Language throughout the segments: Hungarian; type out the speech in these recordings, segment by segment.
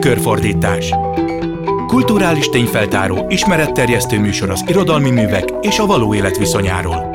Tükörfordítás Kulturális tényfeltáró, ismeretterjesztő műsor az irodalmi művek és a való élet viszonyáról.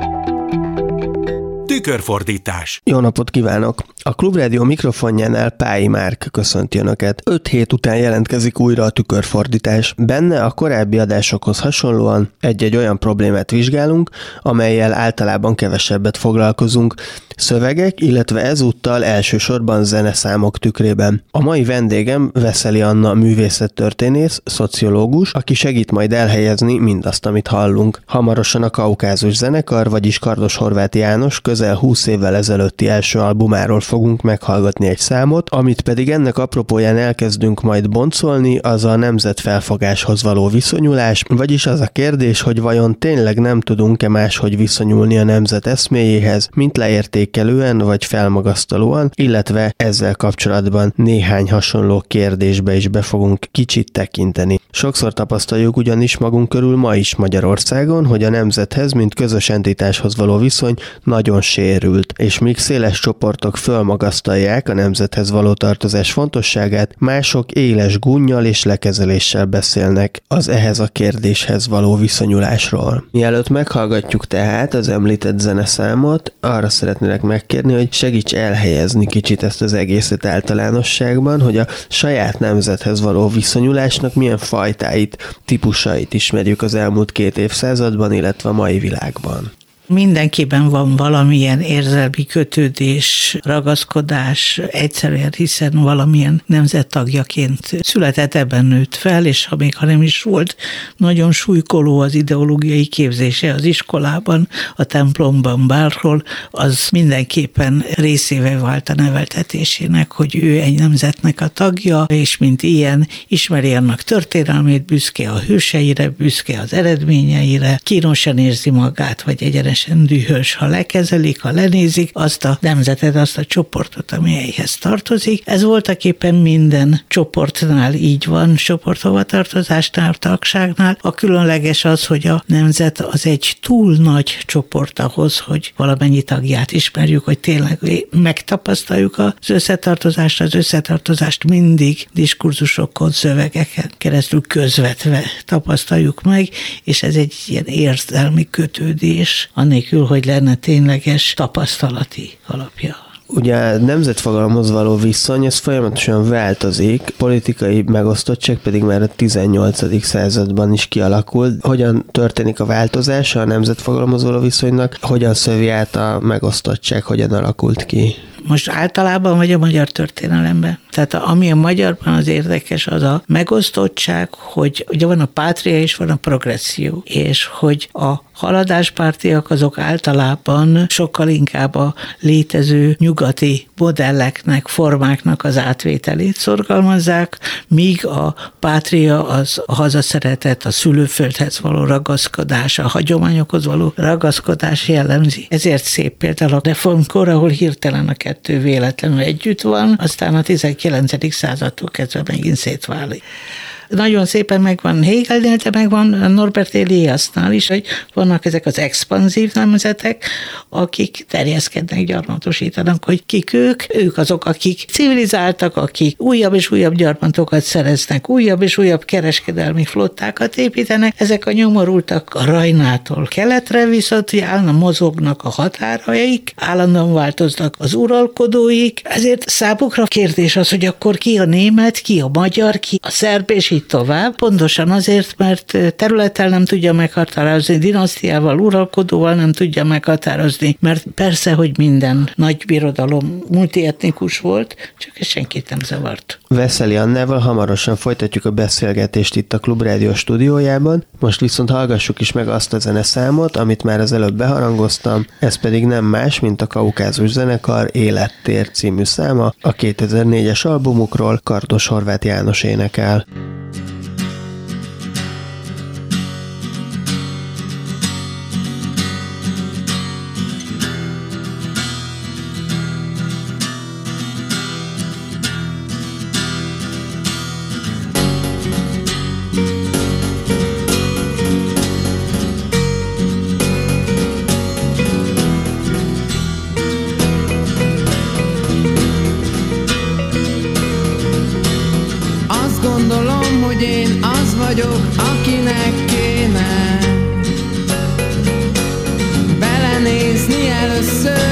Tükörfordítás Jó napot kívánok! A Klubrádió mikrofonjánál Pályi Márk köszönti Önöket. Öt hét után jelentkezik újra a tükörfordítás. Benne a korábbi adásokhoz hasonlóan egy-egy olyan problémát vizsgálunk, amelyel általában kevesebbet foglalkozunk, szövegek, illetve ezúttal elsősorban zeneszámok tükrében. A mai vendégem Veszeli Anna művészettörténész, szociológus, aki segít majd elhelyezni mindazt, amit hallunk. Hamarosan a Kaukázus zenekar, vagyis Kardos Horváth János közel 20 évvel ezelőtti első albumáról fogunk meghallgatni egy számot, amit pedig ennek apropóján elkezdünk majd boncolni, az a nemzetfelfogáshoz való viszonyulás, vagyis az a kérdés, hogy vajon tényleg nem tudunk-e máshogy viszonyulni a nemzet eszméjéhez, mint leértékelően vagy felmagasztalóan, illetve ezzel kapcsolatban néhány hasonló kérdésbe is be fogunk kicsit tekinteni. Sokszor tapasztaljuk ugyanis magunk körül ma is Magyarországon, hogy a nemzethez, mint közös entitáshoz való viszony nagyon sérült, és míg széles csoportok föl fölmagasztalják a nemzethez való tartozás fontosságát, mások éles gunnyal és lekezeléssel beszélnek az ehhez a kérdéshez való viszonyulásról. Mielőtt meghallgatjuk tehát az említett zeneszámot, arra szeretnélek megkérni, hogy segíts elhelyezni kicsit ezt az egészet általánosságban, hogy a saját nemzethez való viszonyulásnak milyen fajtáit, típusait ismerjük az elmúlt két évszázadban, illetve a mai világban. Mindenkiben van valamilyen érzelmi kötődés, ragaszkodás, egyszerűen hiszen valamilyen nemzettagjaként született, ebben nőtt fel, és ha még ha nem is volt nagyon súlykoló az ideológiai képzése az iskolában, a templomban, bárhol, az mindenképpen részévé vált a neveltetésének, hogy ő egy nemzetnek a tagja, és mint ilyen ismeri annak történelmét, büszke a hőseire, büszke az eredményeire, kínosan érzi magát, vagy egyenes teljesen dühös, ha lekezelik, ha lenézik azt a nemzetet, azt a csoportot, ami ehhez tartozik. Ez voltak éppen minden csoportnál így van, csoporthovatartozásnál, tagságnál. A különleges az, hogy a nemzet az egy túl nagy csoport ahhoz, hogy valamennyi tagját ismerjük, hogy tényleg megtapasztaljuk az összetartozást, az összetartozást mindig diskurzusokon, szövegeken keresztül közvetve tapasztaljuk meg, és ez egy ilyen érzelmi kötődés, a anélkül, hogy lenne tényleges tapasztalati alapja. Ugye a nemzetfogalomhoz való viszony, ez folyamatosan változik, politikai megosztottság pedig már a 18. században is kialakult. Hogyan történik a változása a nemzetfogalomhoz való viszonynak, hogyan szövi át a megosztottság, hogyan alakult ki? Most általában vagy a magyar történelemben. Tehát ami a magyarban az érdekes, az a megosztottság, hogy ugye van a pátria és van a progresszió, és hogy a haladáspártiak azok általában sokkal inkább a létező nyugati modelleknek, formáknak az átvételét szorgalmazzák, míg a pátria az a hazaszeretet, a szülőföldhez való ragaszkodás, a hagyományokhoz való ragaszkodás jellemzi. Ezért szép például a reformkor, ahol hirtelen a kettő véletlenül együtt van, aztán a 19. századtól kezdve megint szétválik nagyon szépen megvan Hegelnél, de megvan Norbert Eliasnál is, hogy vannak ezek az expanzív nemzetek, akik terjeszkednek, gyarmatosítanak, hogy kik ők. Ők azok, akik civilizáltak, akik újabb és újabb gyarmatokat szereznek, újabb és újabb kereskedelmi flottákat építenek. Ezek a nyomorultak a Rajnától keletre viszont állandóan mozognak a határaik, állandóan változnak az uralkodóik, ezért számukra kérdés az, hogy akkor ki a német, ki a magyar, ki a szerb, és így tovább, pontosan azért, mert területtel nem tudja meghatározni, dinasztiával, uralkodóval nem tudja meghatározni, mert persze, hogy minden nagy birodalom multietnikus volt, csak ez senkit nem zavart. Veszeli Annával hamarosan folytatjuk a beszélgetést itt a Klubrádió stúdiójában, most viszont hallgassuk is meg azt a zeneszámot, amit már az előbb beharangoztam, ez pedig nem más, mint a Kaukázus zenekar Élettér című száma, a 2004-es albumukról Kardos Horváth János énekel. innocent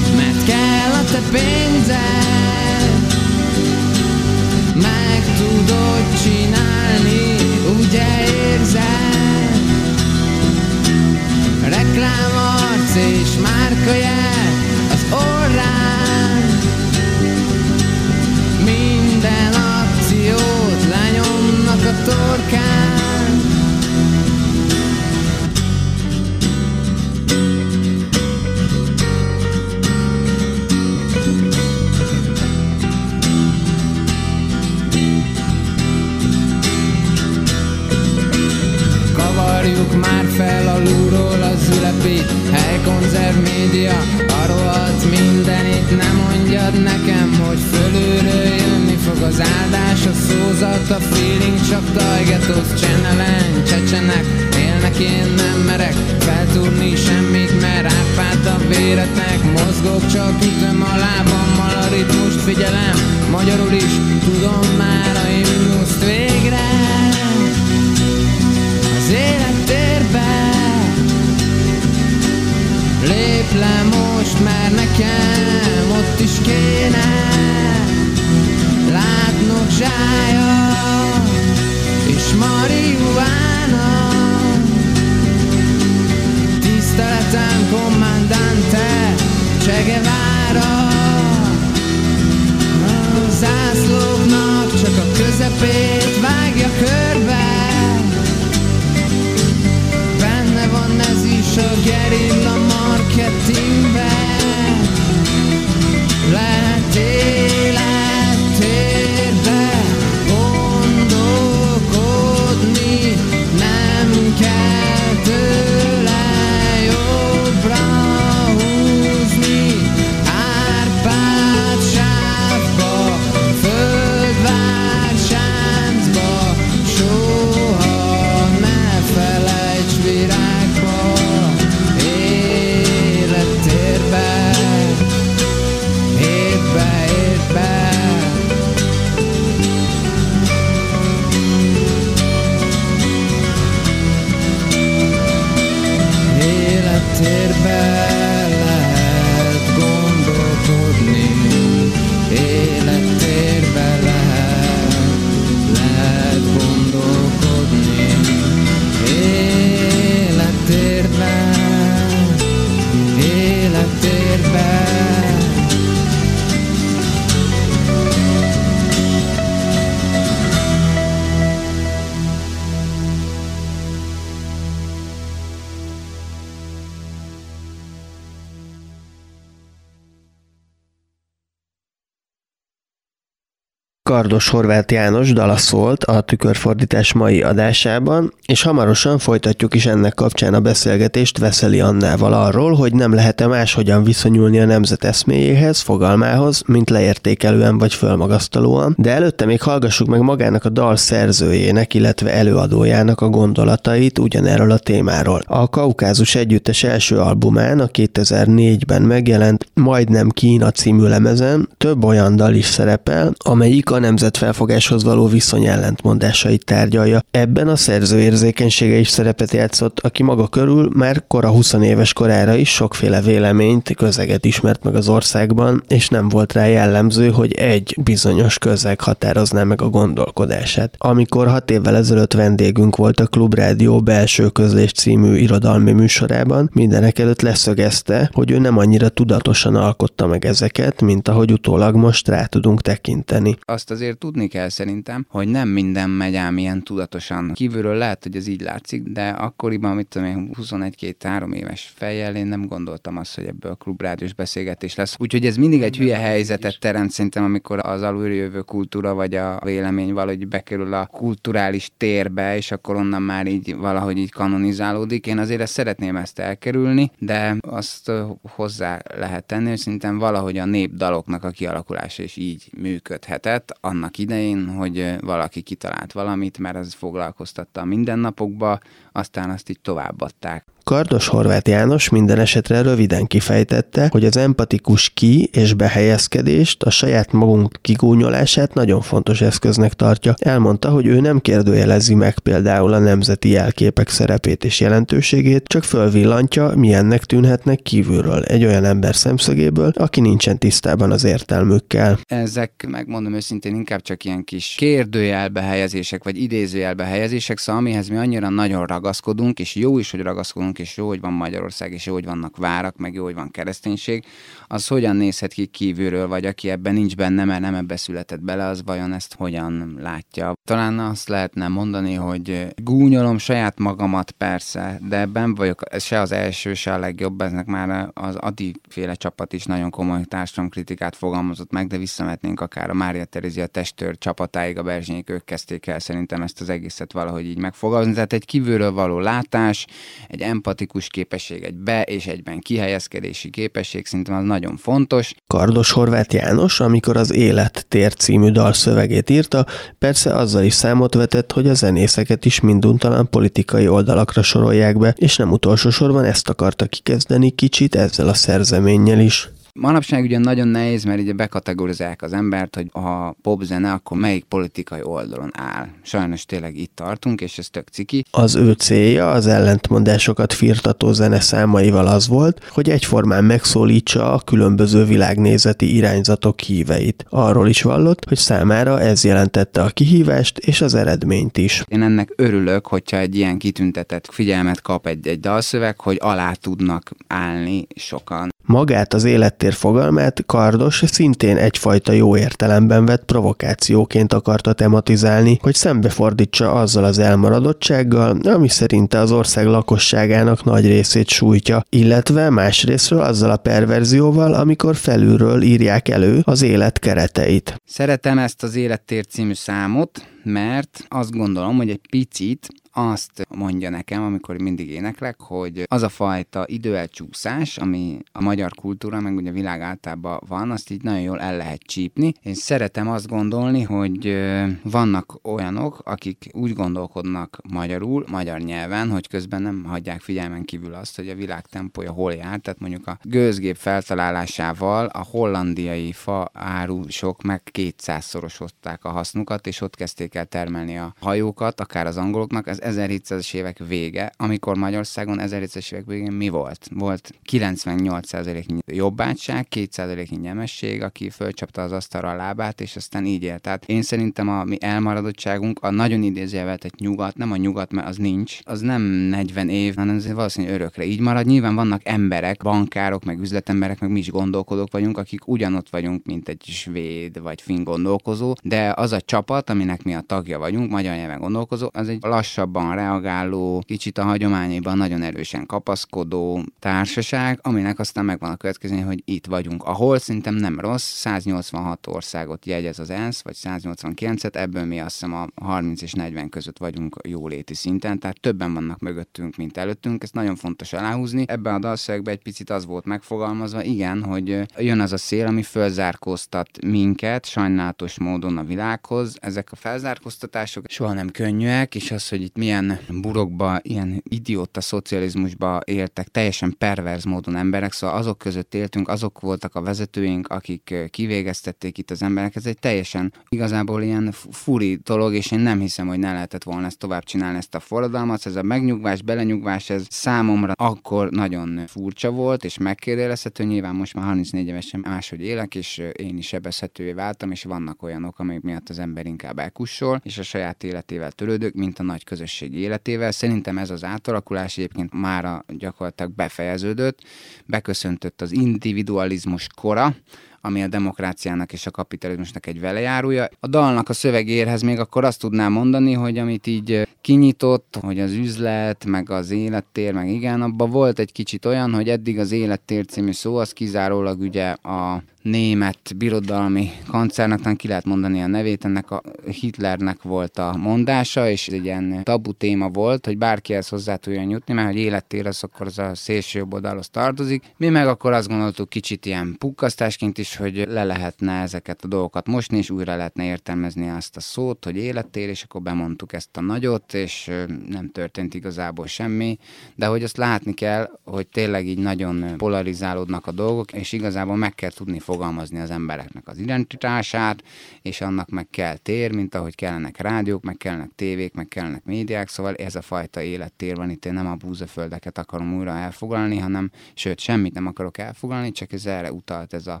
Kardos Horváth János dala szólt a tükörfordítás mai adásában, és hamarosan folytatjuk is ennek kapcsán a beszélgetést Veszeli Annával arról, hogy nem lehet-e máshogyan viszonyulni a nemzet eszméjéhez, fogalmához, mint leértékelően vagy fölmagasztalóan, de előtte még hallgassuk meg magának a dal szerzőjének, illetve előadójának a gondolatait ugyanerről a témáról. A Kaukázus Együttes első albumán, a 2004-ben megjelent Majdnem Kína című lemezen több olyan dal is szerepel, amelyik a nemzetfelfogáshoz való viszony ellentmondásait tárgyalja. Ebben a szerző érzékenysége is szerepet játszott, aki maga körül már kora 20 éves korára is sokféle véleményt, közeget ismert meg az országban, és nem volt rá jellemző, hogy egy bizonyos közeg határozná meg a gondolkodását. Amikor hat évvel ezelőtt vendégünk volt a Klubrádió belső közlés című irodalmi műsorában, mindenek előtt leszögezte, hogy ő nem annyira tudatosan alkotta meg ezeket, mint ahogy utólag most rá tudunk tekinteni. Azt azt azért tudni kell szerintem, hogy nem minden megy ám ilyen tudatosan. Kívülről lehet, hogy ez így látszik, de akkoriban, mit tudom én, 21-2-3 éves fejjel én nem gondoltam azt, hogy ebből klubrádiós beszélgetés lesz. Úgyhogy ez mindig egy hülye helyzetet teremt szerintem, amikor az aluljöjövő kultúra vagy a vélemény valahogy bekerül a kulturális térbe, és akkor onnan már így valahogy így kanonizálódik. Én azért ezt szeretném ezt elkerülni, de azt hozzá lehet tenni, hogy szerintem valahogy a népdaloknak a kialakulása is így működhetett annak idején, hogy valaki kitalált valamit, mert ez foglalkoztatta a mindennapokba, aztán azt így továbbadták. Kardos Horváth János minden esetre röviden kifejtette, hogy az empatikus ki- és behelyezkedést, a saját magunk kigúnyolását nagyon fontos eszköznek tartja. Elmondta, hogy ő nem kérdőjelezi meg például a nemzeti jelképek szerepét és jelentőségét, csak fölvillantja, milyennek tűnhetnek kívülről egy olyan ember szemszögéből, aki nincsen tisztában az értelmükkel. Ezek, megmondom őszintén, inkább csak ilyen kis kérdőjelbe helyezések, vagy idézőjelbe helyezések, szóval amihez mi annyira nagyon ragaszkodunk, és jó is, hogy ragaszkodunk vagyunk, és jó, hogy van Magyarország, és jó, hogy vannak várak, meg jó, hogy van kereszténység, az hogyan nézhet ki kívülről, vagy aki ebben nincs benne, mert nem ebbe született bele, az vajon ezt hogyan látja. Talán azt lehetne mondani, hogy gúnyolom saját magamat persze, de ebben vagyok, ez se az első, se a legjobb, eznek már az Adi féle csapat is nagyon komoly társadalomkritikát fogalmazott meg, de visszametnénk akár a Mária Terézia testőr csapatáig, a Berzsényék, ők kezdték el szerintem ezt az egészet valahogy így megfogalmazni. Tehát egy kívülről való látás, egy empatikus képesség, egy be- és egyben kihelyezkedési képesség, szerintem az nagyon fontos. Kardos Horváth János, amikor az Élet tér című dal szövegét írta, persze azzal is számot vetett, hogy a zenészeket is minduntalan politikai oldalakra sorolják be, és nem utolsó sorban ezt akarta kikezdeni kicsit ezzel a szerzeménnyel is. Manapság ugye nagyon nehéz, mert ugye bekategorizálják az embert, hogy ha popzene, akkor melyik politikai oldalon áll. Sajnos tényleg itt tartunk, és ez tök ciki. Az ő célja az ellentmondásokat firtató zene számaival az volt, hogy egyformán megszólítsa a különböző világnézeti irányzatok híveit. Arról is vallott, hogy számára ez jelentette a kihívást és az eredményt is. Én ennek örülök, hogyha egy ilyen kitüntetett figyelmet kap egy, egy dalszöveg, hogy alá tudnak állni sokan. Magát az élettér fogalmát Kardos szintén egyfajta jó értelemben vett provokációként akarta tematizálni, hogy szembefordítsa azzal az elmaradottsággal, ami szerinte az ország lakosságának nagy részét sújtja, illetve másrésztről azzal a perverzióval, amikor felülről írják elő az élet kereteit. Szeretem ezt az Élettér című számot, mert azt gondolom, hogy egy picit azt mondja nekem, amikor mindig éneklek, hogy az a fajta időelcsúszás, ami a magyar kultúra, meg ugye a világ általában van, azt így nagyon jól el lehet csípni. Én szeretem azt gondolni, hogy vannak olyanok, akik úgy gondolkodnak magyarul, magyar nyelven, hogy közben nem hagyják figyelmen kívül azt, hogy a világ tempója hol jár. Tehát mondjuk a gőzgép feltalálásával a hollandiai fa árusok meg 200-szorosozták a hasznukat, és ott kezdték el termelni a hajókat, akár az angoloknak. Ez 1700-es évek vége, amikor Magyarországon 1700-es évek végén mi volt? Volt 98%-nyi jobbátság, 2%-nyi nyemesség, aki fölcsapta az asztalra a lábát, és aztán így élt. Tehát én szerintem a mi elmaradottságunk, a nagyon idézőjelvel egy nyugat, nem a nyugat, mert az nincs, az nem 40 év, hanem ez valószínűleg örökre így marad. Nyilván vannak emberek, bankárok, meg üzletemberek, meg mi is gondolkodók vagyunk, akik ugyanott vagyunk, mint egy svéd vagy finn gondolkozó, de az a csapat, aminek mi a tagja vagyunk, magyar nyelven gondolkozó, az egy lassabb gyorsabban reagáló, kicsit a hagyományaiban nagyon erősen kapaszkodó társaság, aminek aztán megvan a következő, hogy itt vagyunk. Ahol szerintem nem rossz, 186 országot jegyez az ENSZ, vagy 189-et, ebből mi azt hiszem a 30 és 40 között vagyunk jóléti szinten, tehát többen vannak mögöttünk, mint előttünk, ezt nagyon fontos aláhúzni. Ebben a dalszövegben egy picit az volt megfogalmazva, igen, hogy jön az a szél, ami fölzárkóztat minket sajnálatos módon a világhoz. Ezek a felzárkóztatások soha nem könnyűek, és az, hogy itt milyen burokba, ilyen idióta szocializmusba éltek, teljesen perverz módon emberek, szóval azok között éltünk, azok voltak a vezetőink, akik kivégeztették itt az emberek. Ez egy teljesen igazából ilyen furi dolog, és én nem hiszem, hogy ne lehetett volna ezt tovább csinálni, ezt a forradalmat. Ez a megnyugvás, belenyugvás, ez számomra akkor nagyon furcsa volt, és megkérdőjelezhető. Nyilván most már 34 évesen máshogy élek, és én is sebezhetővé váltam, és vannak olyanok, amik miatt az ember inkább elkussol, és a saját életével törődök, mint a nagy közösség közösség életével. Szerintem ez az átalakulás egyébként már gyakorlatilag befejeződött, beköszöntött az individualizmus kora, ami a demokráciának és a kapitalizmusnak egy velejárója. A dalnak a szövegérhez még akkor azt tudnám mondani, hogy amit így kinyitott, hogy az üzlet, meg az élettér, meg igen, abban volt egy kicsit olyan, hogy eddig az élettér című szó az kizárólag ugye a német birodalmi kancárnak, ki lehet mondani a nevét, ennek a Hitlernek volt a mondása, és egy ilyen tabu téma volt, hogy bárki ezt hozzá tudjon jutni, mert hogy élettér az akkor az a szélső jobb oldalhoz tartozik. Mi meg akkor azt gondoltuk kicsit ilyen pukkasztásként is, hogy le lehetne ezeket a dolgokat mosni, és újra lehetne értelmezni azt a szót, hogy élettér, és akkor bemondtuk ezt a nagyot, és nem történt igazából semmi, de hogy azt látni kell, hogy tényleg így nagyon polarizálódnak a dolgok, és igazából meg kell tudni fogalmazni az embereknek az identitását, és annak meg kell tér, mint ahogy kellenek rádiók, meg kellenek tévék, meg kellenek médiák, szóval ez a fajta élettér van itt, én nem a búzaföldeket akarom újra elfoglalni, hanem, sőt, semmit nem akarok elfoglalni, csak ez erre utalt ez a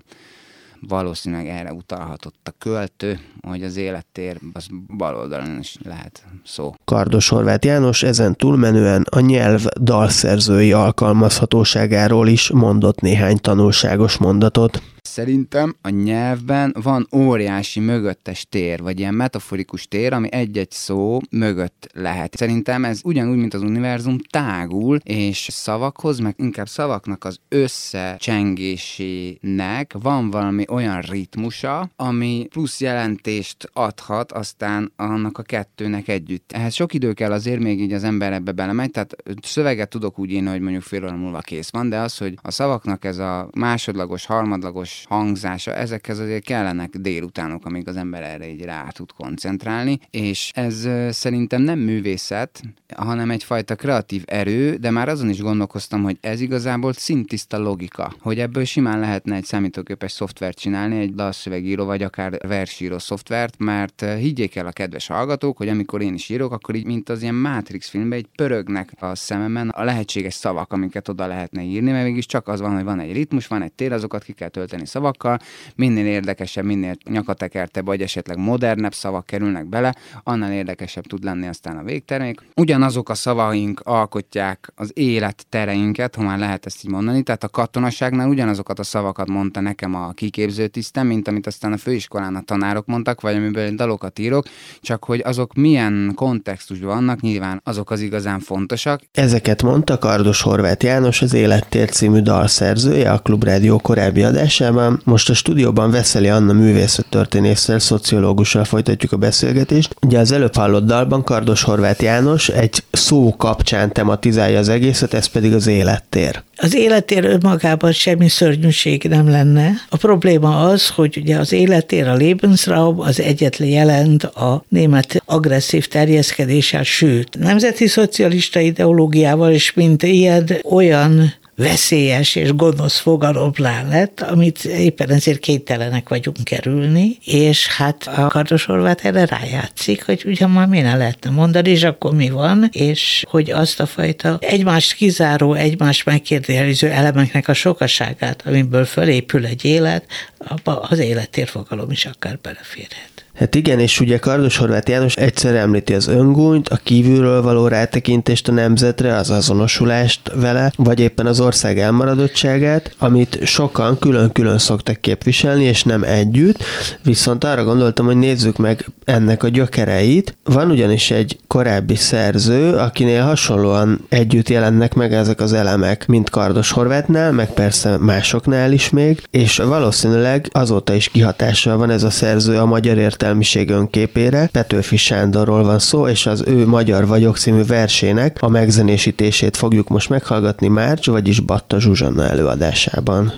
valószínűleg erre utalhatott a költő, hogy az élettér az bal oldalon is lehet szó. Kardos Horváth János ezen túlmenően a nyelv dalszerzői alkalmazhatóságáról is mondott néhány tanulságos mondatot. Szerintem a nyelvben van óriási mögöttes tér, vagy ilyen metaforikus tér, ami egy-egy szó mögött lehet. Szerintem ez ugyanúgy, mint az univerzum tágul, és szavakhoz, meg inkább szavaknak az összecsengésének van valami olyan ritmusa, ami plusz jelentést adhat aztán annak a kettőnek együtt. Ehhez sok idő kell azért még így az ember ebbe belemegy, tehát szöveget tudok úgy írni, hogy mondjuk fél óra múlva kész van, de az, hogy a szavaknak ez a másodlagos, harmadlagos hangzása, ezekhez azért kellenek délutánok, amíg az ember erre így rá tud koncentrálni, és ez szerintem nem művészet, hanem egyfajta kreatív erő, de már azon is gondolkoztam, hogy ez igazából szintiszta logika, hogy ebből simán lehetne egy számítógépes szoftvert csinálni, egy dalszövegíró vagy akár versíró szoftvert, mert higgyék el a kedves hallgatók, hogy amikor én is írok, akkor így, mint az ilyen Matrix filmben, egy pörögnek a szememen a lehetséges szavak, amiket oda lehetne írni, mert mégis csak az van, hogy van egy ritmus, van egy tér, azokat ki kell tölteni szavakkal, minél érdekesebb, minél nyakatekertebb, vagy esetleg modernebb szavak kerülnek bele, annál érdekesebb tud lenni aztán a végtermék. Ugyanazok a szavaink alkotják az élet tereinket, ha már lehet ezt így mondani, tehát a katonaságnál ugyanazokat a szavakat mondta nekem a kiképző tisztem, mint amit aztán a főiskolán a tanárok mondtak, vagy amiből dalokat írok, csak hogy azok milyen kontextusban vannak, nyilván azok az igazán fontosak. Ezeket mondta Kardos Horváth János, az Élettér című dalszerzője a Klubrádió korábbi adásában, most a stúdióban Veszeli Anna művészettörténésszel, szociológussal folytatjuk a beszélgetést. Ugye az előbb hallott dalban Kardos Horváth János egy szó kapcsán tematizálja az egészet, ez pedig az élettér. Az élettér önmagában semmi szörnyűség nem lenne. A probléma az, hogy ugye az élettér, a Lebensraum az egyetlen jelent a német agresszív terjeszkedéssel, sőt, nemzeti szocialista ideológiával is, mint ilyen olyan veszélyes és gonosz fogalomlán lett, amit éppen ezért kénytelenek vagyunk kerülni, és hát a kardosorvát erre rájátszik, hogy ugye már mi ne lehetne mondani, és akkor mi van, és hogy azt a fajta egymást kizáró, egymást megkérdező elemeknek a sokaságát, amiből fölépül egy élet, abba az élettérfogalom is akár beleférhet. Hát igen, és ugye Kardos Horváth János egyszer említi az öngúnyt, a kívülről való rátekintést a nemzetre, az azonosulást vele, vagy éppen az ország elmaradottságát, amit sokan külön-külön szoktak képviselni, és nem együtt, viszont arra gondoltam, hogy nézzük meg ennek a gyökereit. Van ugyanis egy korábbi szerző, akinél hasonlóan együtt jelennek meg ezek az elemek, mint Kardos Horvátnál, meg persze másoknál is még, és valószínűleg azóta is kihatással van ez a szerző a magyar értelmezésre értelmiség önképére. Petőfi Sándorról van szó, és az ő Magyar vagyok című versének a megzenésítését fogjuk most meghallgatni Márcs, vagyis Batta Zsuzsanna előadásában.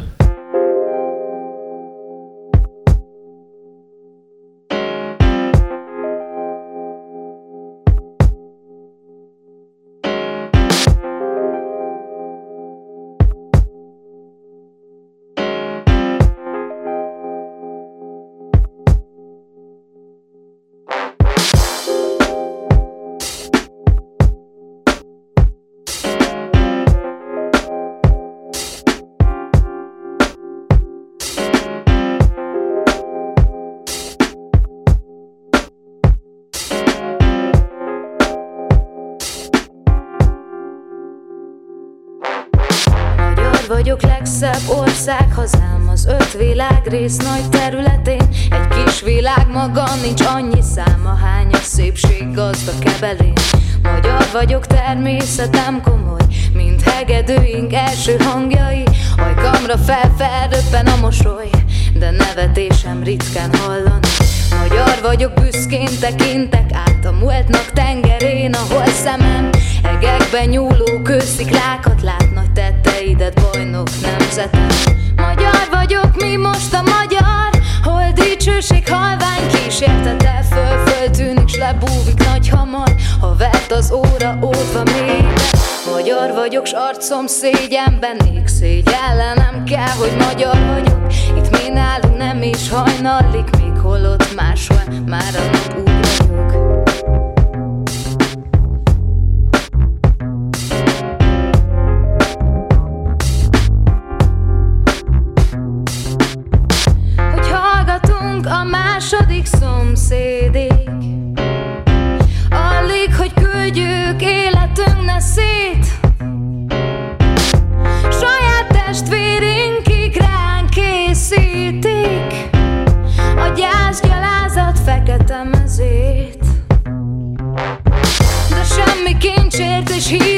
Világrész nagy területén. Egy kis világ maga, nincs annyi száma, hány a szépség gazda kebelén. Magyar vagyok, természetem komoly, mint hegedőink első hangjai. Ajkamra felfelröppen a mosoly, de nevetésem ritkán hallani. Magyar vagyok, büszkén tekintek át a múltnak tengerén, ahol szemem egekben nyúló kősziklákat lát nagy tetteidet, bajnok nemzetem. Magyar vagyok, mi most a magyar, hol dicsőség halvány kísértete föl, föltűnik, s lebúvik nagy hamar, ha vert az óra ótva mélybe. Magyar vagyok, s arcom szégyenben ég szégyellenem kell, hogy magyar vagyok. Itt mi nálunk nem is hajnalik, még holott máshol már a nap úgy vagyok. Második szomszédig Alig, hogy küldjük életünk ne szét. Saját testvérinkig ránk készítik. A gyászgyalázat fekete mezét. De semmi kincsért és hírért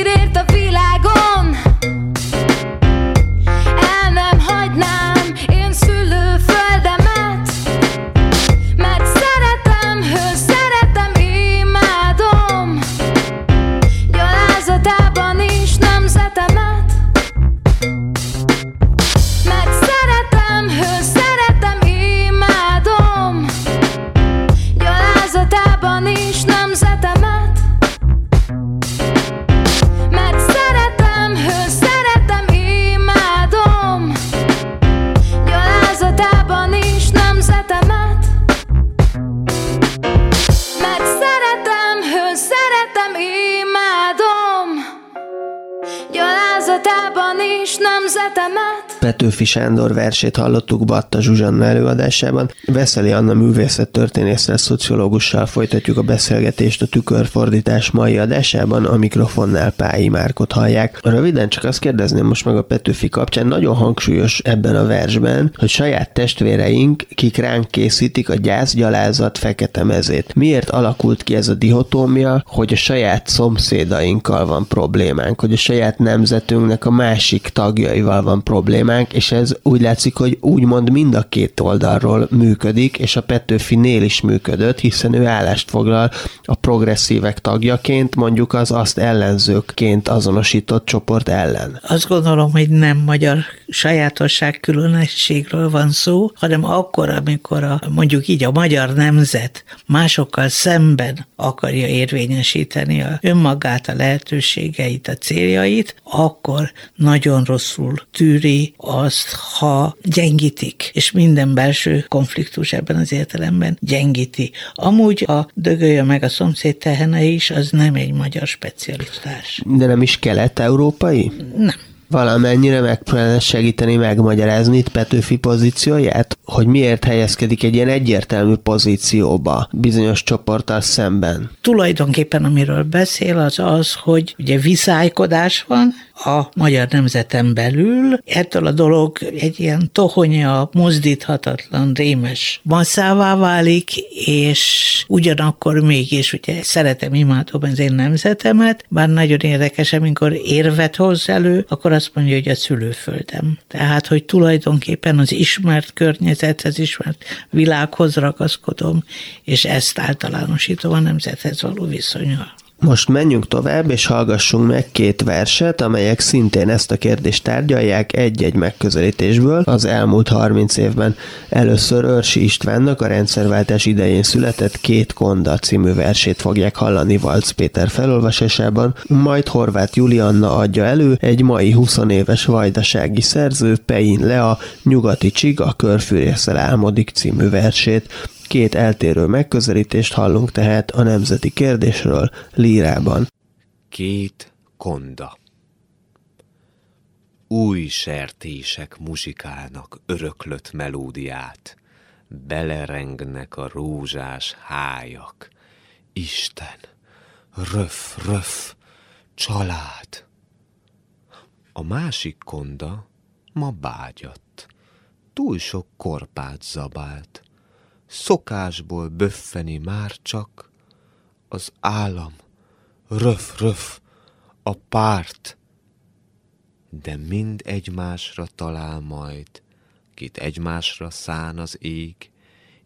Petőfi Sándor versét hallottuk Batta Zsuzsanna előadásában. Veszeli Anna művészettörténésszel, szociológussal folytatjuk a beszélgetést a tükörfordítás mai adásában, a mikrofonnál Pályi Márkot hallják. Röviden csak azt kérdezném most meg a Petőfi kapcsán, nagyon hangsúlyos ebben a versben, hogy saját testvéreink, kik ránk készítik a gyász, gyalázat, fekete mezét. Miért alakult ki ez a dihotómia, hogy a saját szomszédainkkal van problémánk, hogy a saját nemzetünknek a másik tagjaival van problémánk, és ez úgy látszik, hogy úgymond mind a két oldalról működik, és a Petőfinél is működött, hiszen ő állást foglal a progresszívek tagjaként, mondjuk az azt ellenzőkként azonosított csoport ellen. Azt gondolom, hogy nem magyar sajátosság különösségről van szó, hanem akkor, amikor a, mondjuk így a magyar nemzet másokkal szemben akarja érvényesíteni a önmagát, a lehetőségeit, a céljait, akkor nagyon rosszul tűri azt, ha gyengítik, és minden belső konfliktus ebben az értelemben gyengíti. Amúgy a dögölje meg a szomszéd tehene is, az nem egy magyar specialitás. De nem is kelet-európai? Nem. valamennyire megpróbálna segíteni megmagyarázni itt Petőfi pozícióját, hogy miért helyezkedik egy ilyen egyértelmű pozícióba bizonyos csoporttal szemben. Tulajdonképpen amiről beszél az az, hogy ugye viszálykodás van a magyar nemzeten belül, ettől a dolog egy ilyen tohonya, mozdíthatatlan, rémes masszává válik, és ugyanakkor mégis ugye szeretem, imádom az én nemzetemet, bár nagyon érdekes, amikor érvet hoz elő, akkor azt mondja, hogy a szülőföldem. Tehát, hogy tulajdonképpen az ismert környezethez, ismert világhoz ragaszkodom, és ezt általánosítom a nemzethez való viszonyal. Most menjünk tovább, és hallgassunk meg két verset, amelyek szintén ezt a kérdést tárgyalják egy-egy megközelítésből az elmúlt 30 évben. Először Örsi Istvánnak a rendszerváltás idején született Két Konda című versét fogják hallani Valc Péter felolvasásában, majd Horváth Julianna adja elő egy mai 20 éves vajdasági szerző Pein Lea Nyugati Csig a Körfűrészsel álmodik című versét. Két eltérő megközelítést hallunk tehát a nemzeti kérdésről lírában. Két konda. Új sertések muzsikálnak öröklött melódiát, belerengnek a rózsás hájak. Isten, röf, röf, család. A másik konda ma bágyat. Túl sok korpát zabált. Szokásból böffeni már csak az állam. Röf, röf, a párt. De mind egymásra talál majd, kit egymásra szán az ég,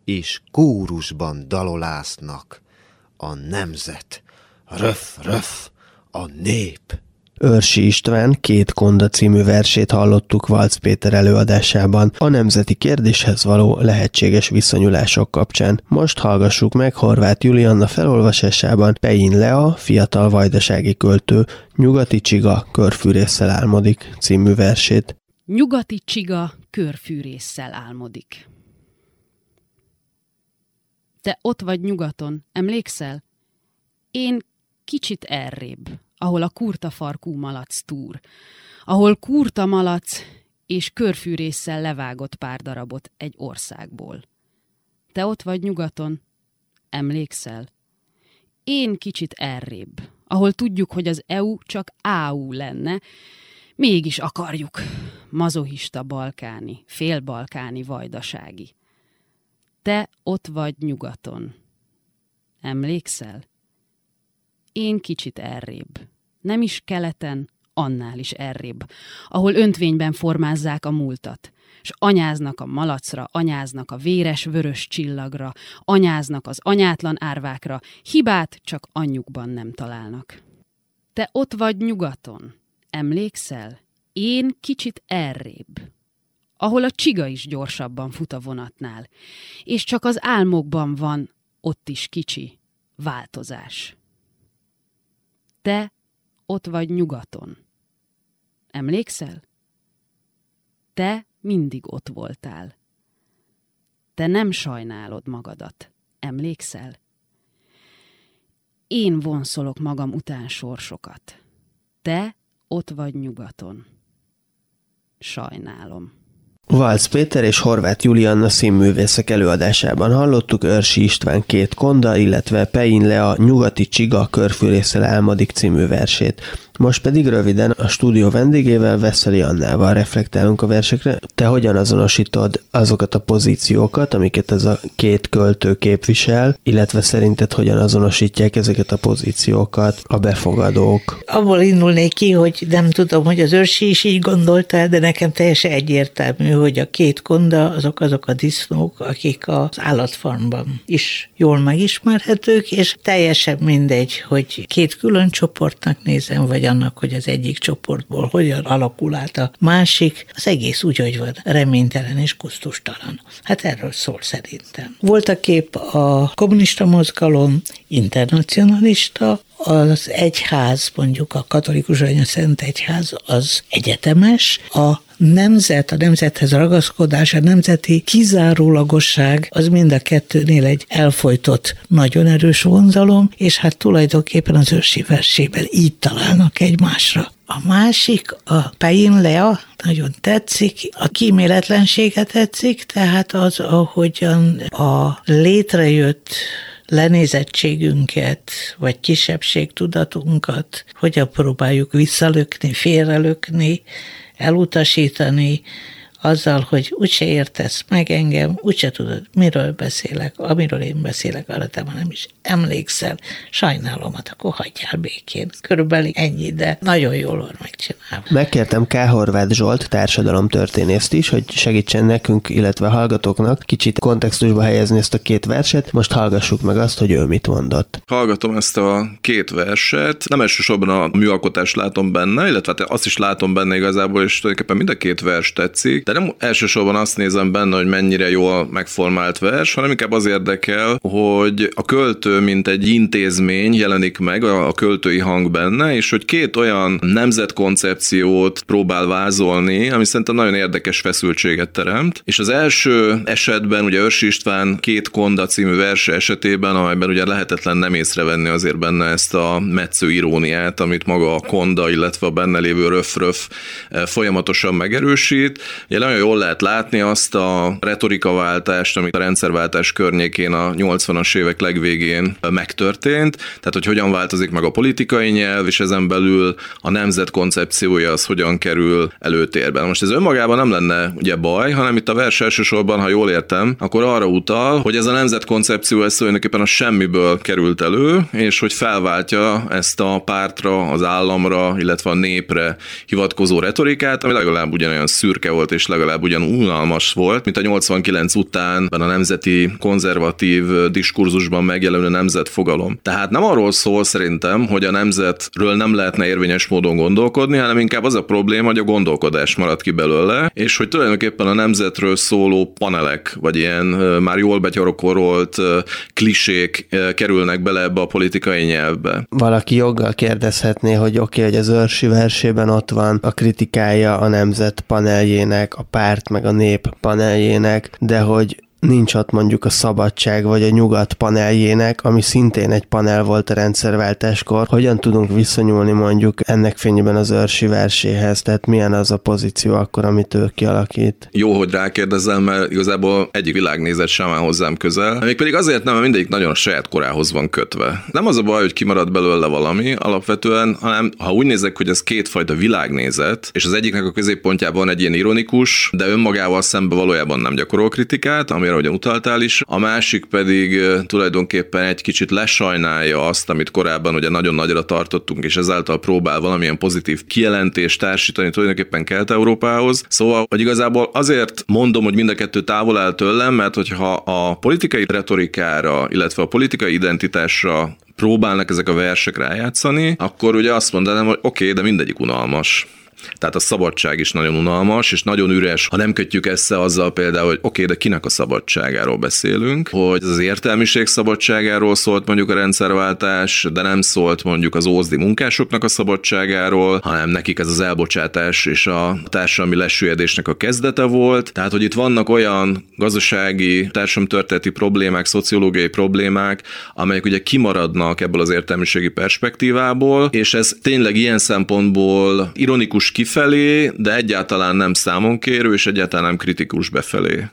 és kórusban dalolásznak a nemzet. Röf, röf, a nép. Őrsi István két Konda című versét hallottuk Valc Péter előadásában a nemzeti kérdéshez való lehetséges viszonyulások kapcsán. Most hallgassuk meg Horváth Julianna felolvasásában Pein Lea, fiatal vajdasági költő, Nyugati Csiga körfűrésszel álmodik című versét. Nyugati Csiga körfűrésszel álmodik. Te ott vagy nyugaton, emlékszel? Én kicsit errébb, ahol a kurta farkú malac túr, ahol kurta malac és körfűrésszel levágott pár darabot egy országból. Te ott vagy nyugaton, emlékszel? Én kicsit errébb, ahol tudjuk, hogy az EU csak AU lenne, mégis akarjuk. Mazohista balkáni, félbalkáni vajdasági. Te ott vagy nyugaton. Emlékszel? Én kicsit errébb. Nem is keleten, annál is errébb, ahol öntvényben formázzák a múltat, és anyáznak a malacra, anyáznak a véres vörös csillagra, anyáznak az anyátlan árvákra, hibát csak anyjukban nem találnak. Te ott vagy nyugaton, emlékszel? Én kicsit errébb, ahol a csiga is gyorsabban fut a vonatnál, és csak az álmokban van ott is kicsi változás. Te ott vagy nyugaton. Emlékszel? Te mindig ott voltál. Te nem sajnálod magadat. Emlékszel? Én vonszolok magam után sorsokat. Te ott vagy nyugaton. Sajnálom. Valc Péter és Horváth Julianna színművészek előadásában hallottuk Örsi István két konda, illetve Pein Lea Nyugati Csiga körfűrészsel álmodik című versét. Most pedig röviden a stúdió vendégével, Veszeli Annával reflektálunk a versekre. Te hogyan azonosítod azokat a pozíciókat, amiket ez a két költő képvisel, illetve szerinted hogyan azonosítják ezeket a pozíciókat a befogadók? Abból indulnék ki, hogy nem tudom, hogy az őrsi is így gondolta, de nekem teljesen egyértelmű, hogy a két konda azok azok a disznók, akik az állatfarmban is jól megismerhetők, és teljesen mindegy, hogy két külön csoportnak nézem, vagy annak, hogy az egyik csoportból hogyan alakul át a másik, az egész úgy, hogy van reménytelen és kusztustalan. Hát erről szól szerintem. Volt a kép a kommunista mozgalom, internacionalista, az egyház, mondjuk a katolikus anya szent egyház, az egyetemes, a nemzet, a nemzethez ragaszkodás, a nemzeti kizárólagosság, az mind a kettőnél egy elfolytott, nagyon erős vonzalom, és hát tulajdonképpen az ősi versében így találnak egymásra. A másik, a Pein Lea, nagyon tetszik, a kíméletlensége tetszik, tehát az, ahogyan a létrejött lenézettségünket, vagy kisebbségtudatunkat hogyan próbáljuk visszalökni, félrelökni, elutasítani, azzal, hogy úgyse értesz meg engem, úgyse tudod, miről beszélek, amiről én beszélek, arra te már nem is emlékszel, sajnálom, hát akkor hagyjál békén. Körülbelül ennyi, de nagyon jól van megcsinálva. Megkértem K. Horváth Zsolt, társadalomtörténészt is, hogy segítsen nekünk, illetve hallgatóknak kicsit kontextusba helyezni ezt a két verset. Most hallgassuk meg azt, hogy ő mit mondott. Hallgatom ezt a két verset, nem elsősorban a műalkotást látom benne, illetve hát azt is látom benne igazából, és tulajdonképpen mind a két vers tetszik, de nem elsősorban azt nézem benne, hogy mennyire jól megformált vers, hanem inkább az érdekel, hogy a költő, mint egy intézmény jelenik meg, a költői hang benne, és hogy két olyan nemzetkoncepciót próbál vázolni, ami szerintem nagyon érdekes feszültséget teremt. És az első esetben, ugye Őrsi István két Konda című verse esetében, amelyben ugye lehetetlen nem észrevenni azért benne ezt a metsző iróniát, amit maga a Konda, illetve a benne lévő röf-röf folyamatosan megerősít. Ugye nagyon jól lehet látni azt a retorikaváltást, amit a rendszerváltás környékén a 80-as évek legvégén megtörtént, tehát hogy hogyan változik meg a politikai nyelv, és ezen belül a nemzet koncepciója az hogyan kerül előtérben. Most ez önmagában nem lenne ugye baj, hanem itt a vers elsősorban, ha jól értem, akkor arra utal, hogy ez a nemzet koncepció ez tulajdonképpen a semmiből került elő, és hogy felváltja ezt a pártra, az államra, illetve a népre hivatkozó retorikát, ami legalább ugyanolyan szürke volt, és legalább ugyan unalmas volt, mint a 89 után a nemzeti konzervatív diskurzusban megjelenő nemzetfogalom. Tehát nem arról szól szerintem, hogy a nemzetről nem lehetne érvényes módon gondolkodni, hanem inkább az a probléma, hogy a gondolkodás marad ki belőle, és hogy tulajdonképpen a nemzetről szóló panelek, vagy ilyen már jól betyarokorolt klisék kerülnek bele ebbe a politikai nyelvbe. Valaki joggal kérdezhetné, hogy oké, okay, hogy az őrsi versében ott van a kritikája a nemzet paneljének, a párt meg a nép paneljének, de hogy nincs ott mondjuk a szabadság vagy a nyugat paneljének, ami szintén egy panel volt a rendszerváltáskor. Hogyan tudunk viszonyulni mondjuk ennek fényében az őrsi verséhez? Tehát milyen az a pozíció akkor, amit ő kialakít? Jó, hogy rákérdezem, mert igazából egyik világnézet sem áll hozzám közel. Még pedig azért nem, mert mindegyik nagyon a saját korához van kötve. Nem az a baj, hogy kimarad belőle valami alapvetően, hanem ha úgy nézek, hogy ez kétfajta világnézet, és az egyiknek a középpontjában egy ilyen ironikus, de önmagával szembe valójában nem gyakorol kritikát, ami ahogyan utaltál is. A másik pedig tulajdonképpen egy kicsit lesajnálja azt, amit korábban ugye nagyon nagyra tartottunk, és ezáltal próbál valamilyen pozitív kijelentést társítani tulajdonképpen Kelet-Európához. Szóval, hogy igazából azért mondom, hogy mind a kettő távol áll tőlem, mert hogyha a politikai retorikára, illetve a politikai identitásra próbálnak ezek a versek rájátszani, akkor ugye azt mondanám, hogy oké, okay, de mindegyik unalmas. Tehát a szabadság is nagyon unalmas, és nagyon üres, ha nem kötjük össze azzal például, hogy oké, okay, de kinek a szabadságáról beszélünk, hogy az értelmiség szabadságáról szólt mondjuk a rendszerváltás, de nem szólt mondjuk az ózdi munkásoknak a szabadságáról, hanem nekik ez az elbocsátás és a társadalmi lesüllyedésnek a kezdete volt. Tehát, hogy itt vannak olyan gazdasági, társadalomtörténeti problémák, szociológiai problémák, amelyek ugye kimaradnak ebből az értelmiségi perspektívából, és ez tényleg ilyen szempontból ironikus kifelé, de egyáltalán nem számonkérő, és egyáltalán nem kritikus befelé.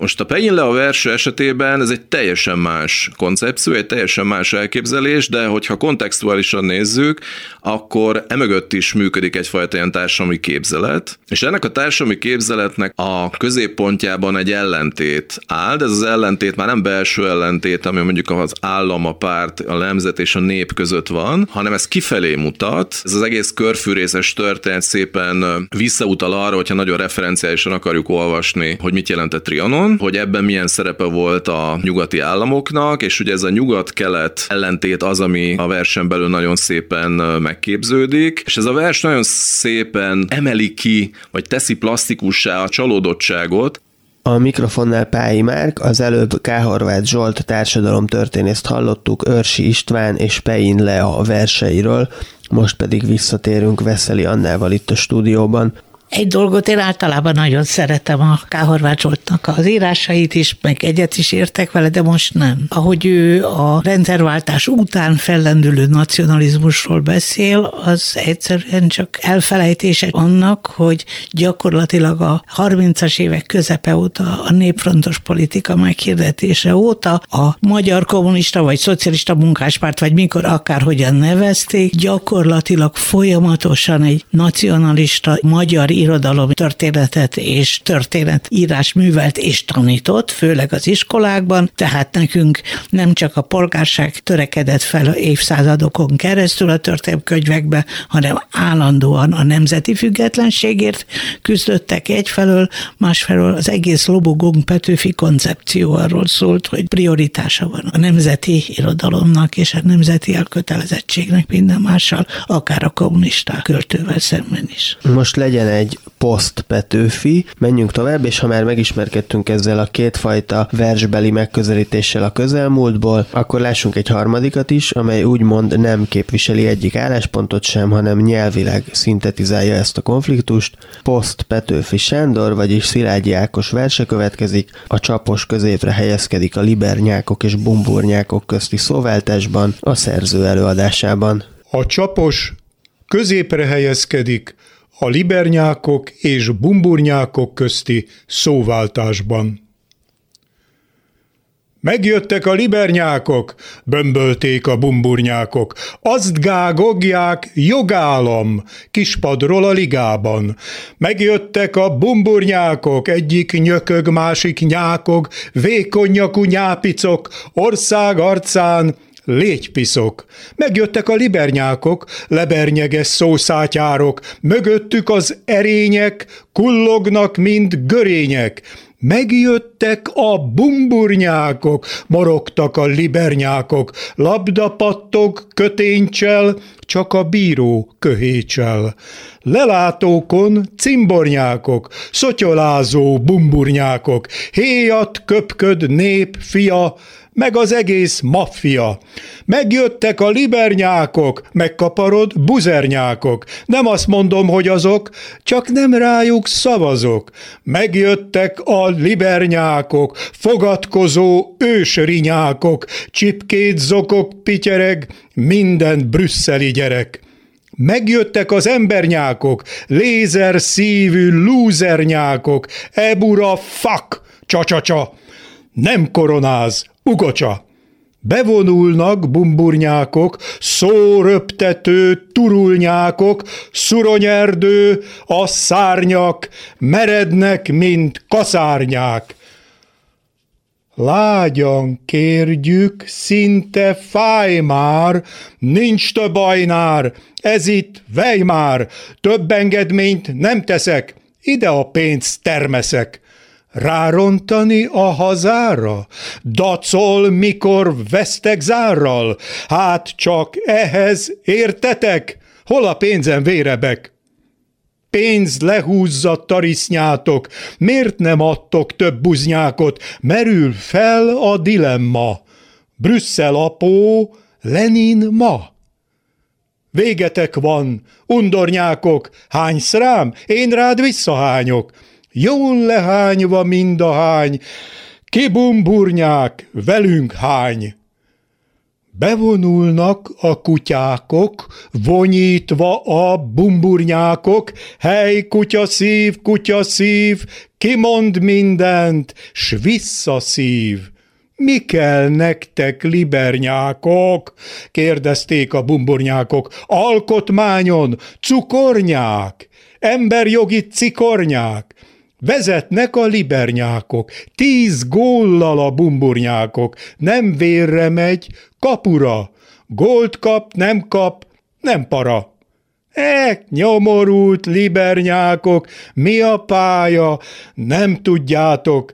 Most a Pejin a verső esetében ez egy teljesen más koncepció, egy teljesen más elképzelés, de hogyha kontextuálisan nézzük, akkor emögött is működik egyfajta ilyen társadalmi képzelet, és ennek a társadalmi képzeletnek a középpontjában egy ellentét áll, de ez az ellentét már nem belső ellentét, ami mondjuk az állam, a párt, a nemzet és a nép között van, hanem ez kifelé mutat. Ez az egész körfűrészes történet szépen visszautal arra, hogyha nagyon referenciálisan akarjuk olvasni, hogy mit jelent a Trianon, Trianon, hogy ebben milyen szerepe volt a nyugati államoknak, és ugye ez a nyugat-kelet ellentét az, ami a versen belül nagyon szépen megképződik, és ez a vers nagyon szépen emeli ki, vagy teszi plastikussá a csalódottságot, a mikrofonnál Pályi Márk, az előbb K. Horváth Zsolt társadalomtörténészt hallottuk Örsi István és Pein Lea verseiről, most pedig visszatérünk Veszeli Annával itt a stúdióban. Egy dolgot én általában nagyon szeretem a K. Horváth Zsoltnak az írásait is, meg egyet is értek vele, de most nem. Ahogy ő a rendszerváltás után fellendülő nacionalizmusról beszél, az egyszerűen csak elfelejtése annak, hogy gyakorlatilag a 30-as évek közepe óta a népfrontos politika meghirdetése óta a magyar kommunista vagy szocialista munkáspárt, vagy mikor akárhogyan nevezték, gyakorlatilag folyamatosan egy nacionalista magyar irodalom történetet és történetírás művelt és tanított, főleg az iskolákban, tehát nekünk nem csak a polgárság törekedett fel évszázadokon keresztül a történelmkönyvekbe, hanem állandóan a nemzeti függetlenségért küzdöttek egyfelől, másfelől az egész Lobogong Petőfi koncepció arról szólt, hogy prioritása van a nemzeti irodalomnak és a nemzeti elkötelezettségnek minden mással, akár a kommunista költővel szemben is. Most legyen egy egy poszt Petőfi. Menjünk tovább, és ha már megismerkedtünk ezzel a kétfajta versbeli megközelítéssel a közelmúltból, akkor lássunk egy harmadikat is, amely úgymond nem képviseli egyik álláspontot sem, hanem nyelvileg szintetizálja ezt a konfliktust. Poszt Petőfi Sándor, vagyis Szilágyi Ákos verse következik, a csapos középre helyezkedik a libernyákok és bumburnyákok közti szóváltásban, a szerző előadásában. A csapos középre helyezkedik a libernyákok és bumburnyákok közti szóváltásban. Megjöttek a libernyákok, bömbölték a bumburnyákok. Azt gágogják, jogállam, kispadról a ligában. Megjöttek a bumburnyákok, egyik nyökög, másik nyákog, vékony nyakú nyápicok, ország arcán légypiszok. Megjöttek a libernyákok, lebernyeges szószátyárok, mögöttük az erények, kullognak, mint görények. Megjöttek a bumburnyákok, morogtak a libernyákok, labdapattog köténycsel, csak a bíró köhécsel. Lelátókon cimbornyákok, szotyolázó bumburnyákok, héjat köpköd nép fia, meg az egész maffia. Megjöttek a libernyákok, megkaparod buzernyákok. Nem azt mondom, hogy azok, csak nem rájuk szavazok. Megjöttek a libernyákok, fogadkozó ősrinyákok, csipkét zokok pityereg, minden brüsszeli gyerek. Megjöttek az embernyákok, lézer szívű lúzernyákok, ebura fuck, csa-csa-csa. Nem koronáz, Ugocsa! Bevonulnak bumburnyákok, szóröptető turulnyákok, szuronyerdő, a szárnyak, merednek, mint kaszárnyák. Lágyan kérjük, szinte fáj már, nincs több ajnár, ez itt vej már, több engedményt nem teszek, ide a pénzt termeszek. Rárontani a hazára? Dacol, mikor vesztek zárral? Hát csak ehhez értetek? Hol a pénzem vérebek? Pénz lehúzza tarisznyátok, miért nem adtok több buznyákot? Merül fel a dilemma. Brüsszel apó, Lenin ma. Végetek van, undornyákok, hány szrám, én rád visszahányok jól lehányva mind a hány, kibumburnyák, velünk hány. Bevonulnak a kutyákok, vonyítva a bumburnyákok, hely kutya szív, kutya szív, kimond mindent, s visszaszív. Mi kell nektek, libernyákok? kérdezték a bumburnyákok. Alkotmányon cukornyák, emberjogi cikornyák. Vezetnek a libernyákok, tíz góllal a bumburnyákok, nem vérre megy, kapura. Gólt kap, nem kap, nem para. E, nyomorult libernyákok, mi a pálya, nem tudjátok.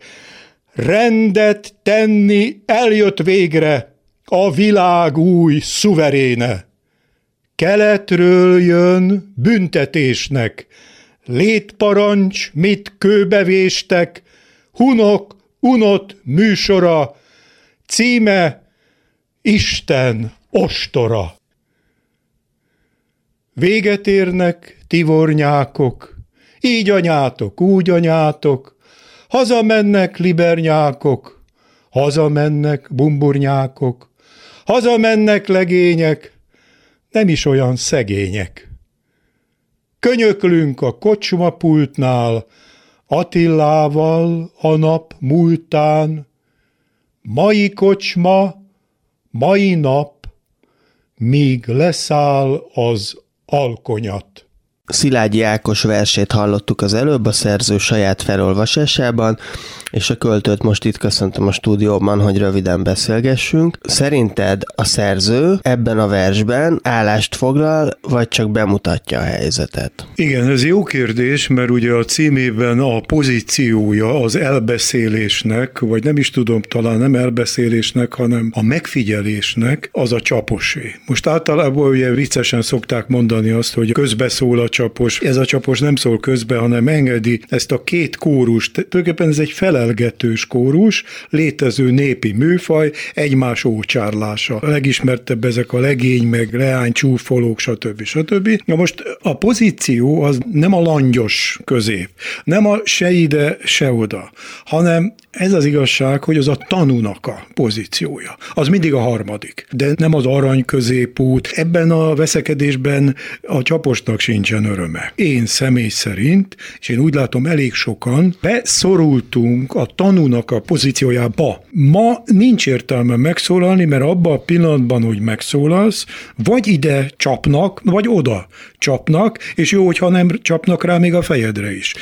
Rendet tenni eljött végre a világ új szuveréne. Keletről jön büntetésnek, létparancs, mit kőbevéstek, hunok, unot műsora, címe Isten ostora. Véget érnek tivornyákok, így anyátok, úgy anyátok, hazamennek libernyákok, hazamennek bumburnyákok, hazamennek legények, nem is olyan szegények. Könyöklünk a kocsmapultnál, Attillával a nap múltán, mai kocsma, mai nap, míg leszáll az alkonyat. Szilágyi Ákos versét hallottuk az előbb a szerző saját felolvasásában, és a költőt most itt köszöntöm a stúdióban, hogy röviden beszélgessünk. Szerinted a szerző ebben a versben állást foglal, vagy csak bemutatja a helyzetet? Igen, ez jó kérdés, mert ugye a címében a pozíciója az elbeszélésnek, vagy nem is tudom, talán nem elbeszélésnek, hanem a megfigyelésnek az a csaposé. Most általában ugye viccesen szokták mondani azt, hogy közbeszól a csapos. Ez a csapos nem szól közbe, hanem engedi ezt a két kórust. Tulajdonképpen ez egy fele felelgetős kórus, létező népi műfaj, egymás ócsárlása. A legismertebb ezek a legény, meg leány, csúfolók, stb. stb. Na most a pozíció az nem a langyos közép, nem a se ide, se oda, hanem ez az igazság, hogy az a tanúnak a pozíciója. Az mindig a harmadik, de nem az arany középút. Ebben a veszekedésben a csaposnak sincsen öröme. Én személy szerint, és én úgy látom elég sokan, beszorultunk a tanúnak a pozíciójába. Ma nincs értelme megszólalni, mert abban a pillanatban, hogy megszólalsz, vagy ide csapnak, vagy oda csapnak, és jó, hogyha nem csapnak rá még a fejedre is.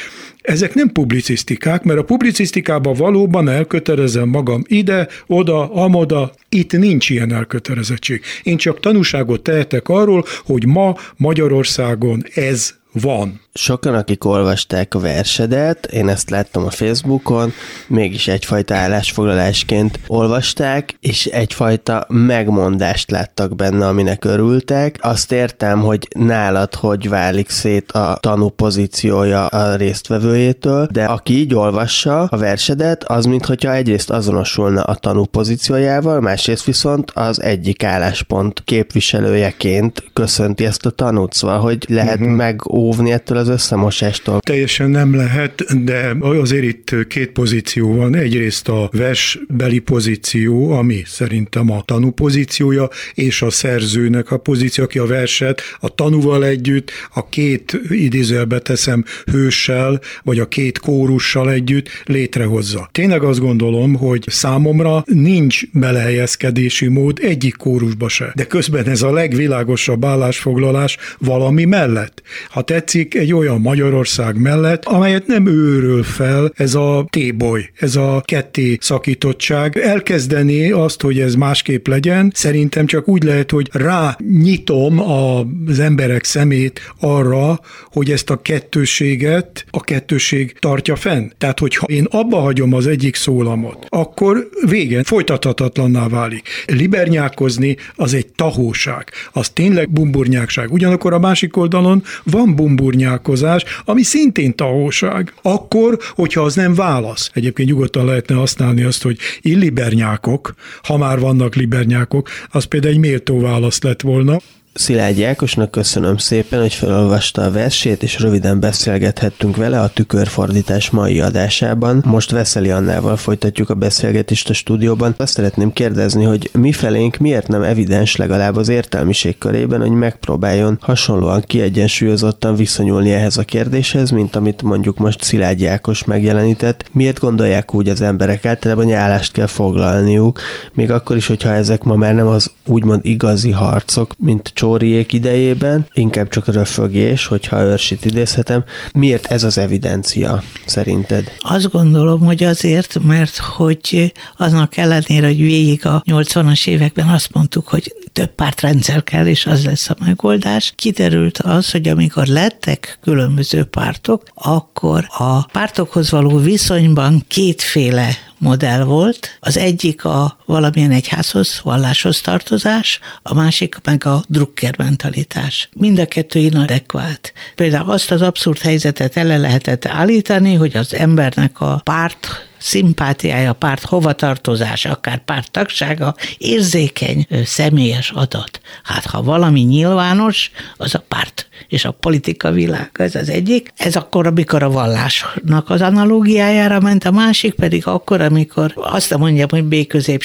Ezek nem publicisztikák, mert a publicisztikában valóban elkötelezem magam ide, oda, amoda. Itt nincs ilyen elkötelezettség. Én csak tanúságot tehetek arról, hogy ma Magyarországon ez van. Sokan, akik olvasták a versedet, én ezt láttam a Facebookon, mégis egyfajta állásfoglalásként olvasták, és egyfajta megmondást láttak benne, aminek örültek. Azt értem, hogy nálad hogy válik szét a tanú pozíciója a résztvevőjétől, de aki így olvassa a versedet, az mintha egyrészt azonosulna a tanú pozíciójával, másrészt viszont az egyik álláspont képviselőjeként köszönti ezt a tanút, szóval hogy lehet uh-huh. Megóvni ettől az összemosástól. Teljesen nem lehet, de azért itt két pozíció van. Egyrészt a versbeli pozíció, ami szerintem a tanú pozíciója, és a szerzőnek a pozíció, aki a verset a tanúval együtt, a két idézőjelbe teszem hőssel, vagy a két kórussal együtt létrehozza. Tényleg azt gondolom, hogy számomra nincs belehelyezkedési mód egyik kórusba se. De közben ez a legvilágosabb állásfoglalás valami mellett. Ha tetszik, egy olyan Magyarország mellett, amelyet nem őről fel ez a téboly, ez a ketté szakítottság. Elkezdeni azt, hogy ez másképp legyen, szerintem csak úgy lehet, hogy rá nyitom az emberek szemét arra, hogy ezt a kettőséget a kettőség tartja fenn. Tehát, hogyha én abba hagyom az egyik szólamot, akkor vége, folytathatatlanná válik. Libernyákozni az egy tahóság, az tényleg bumburnyákság. Ugyanakkor a másik oldalon van bumburnyákozás, ami szintén tahóság. Akkor, hogyha az nem válasz. Egyébként nyugodtan lehetne használni azt, hogy illibernyákok, ha már vannak libernyákok, az például egy méltó válasz lett volna. Szilágyi Ákosnak köszönöm szépen, hogy felolvasta a versét, és röviden beszélgethettünk vele a tükörfordítás mai adásában. Most Veszeli Annával folytatjuk a beszélgetést a stúdióban. Azt szeretném kérdezni, hogy mi felénk miért nem evidens legalább az értelmiség körében, hogy megpróbáljon hasonlóan kiegyensúlyozottan viszonyulni ehhez a kérdéshez, mint amit mondjuk most Szilágyi Ákos megjelenített. Miért gondolják úgy az emberek? Általában nyálást kell foglalniuk, még akkor is, hogyha ezek ma már nem az úgymond igazi harcok, mint Csóriék idejében, inkább csak röfögés, hogyha őrsit idézhetem. Miért ez az evidencia szerinted? Azt gondolom, hogy azért, mert hogy aznak ellenére, hogy végig a 80-as években azt mondtuk, hogy több pártrendszer kell, és az lesz a megoldás. Kiderült az, hogy amikor lettek különböző pártok, akkor a pártokhoz való viszonyban kétféle modell volt. Az egyik a valamilyen egyházhoz, valláshoz tartozás, a másik meg a drukker mentalitás. Mind a kettő inadekvált. Például azt az abszurd helyzetet ele lehetett állítani, hogy az embernek a párt szimpátiája, párt hovatartozása, akár párt tagsága érzékeny, személyes adat. Hát ha valami nyilvános, az a párt és a politika világ, ez az egyik. Ez akkor, amikor a vallásnak az analógiájára ment, a másik pedig akkor, amikor azt mondjam, hogy B-közép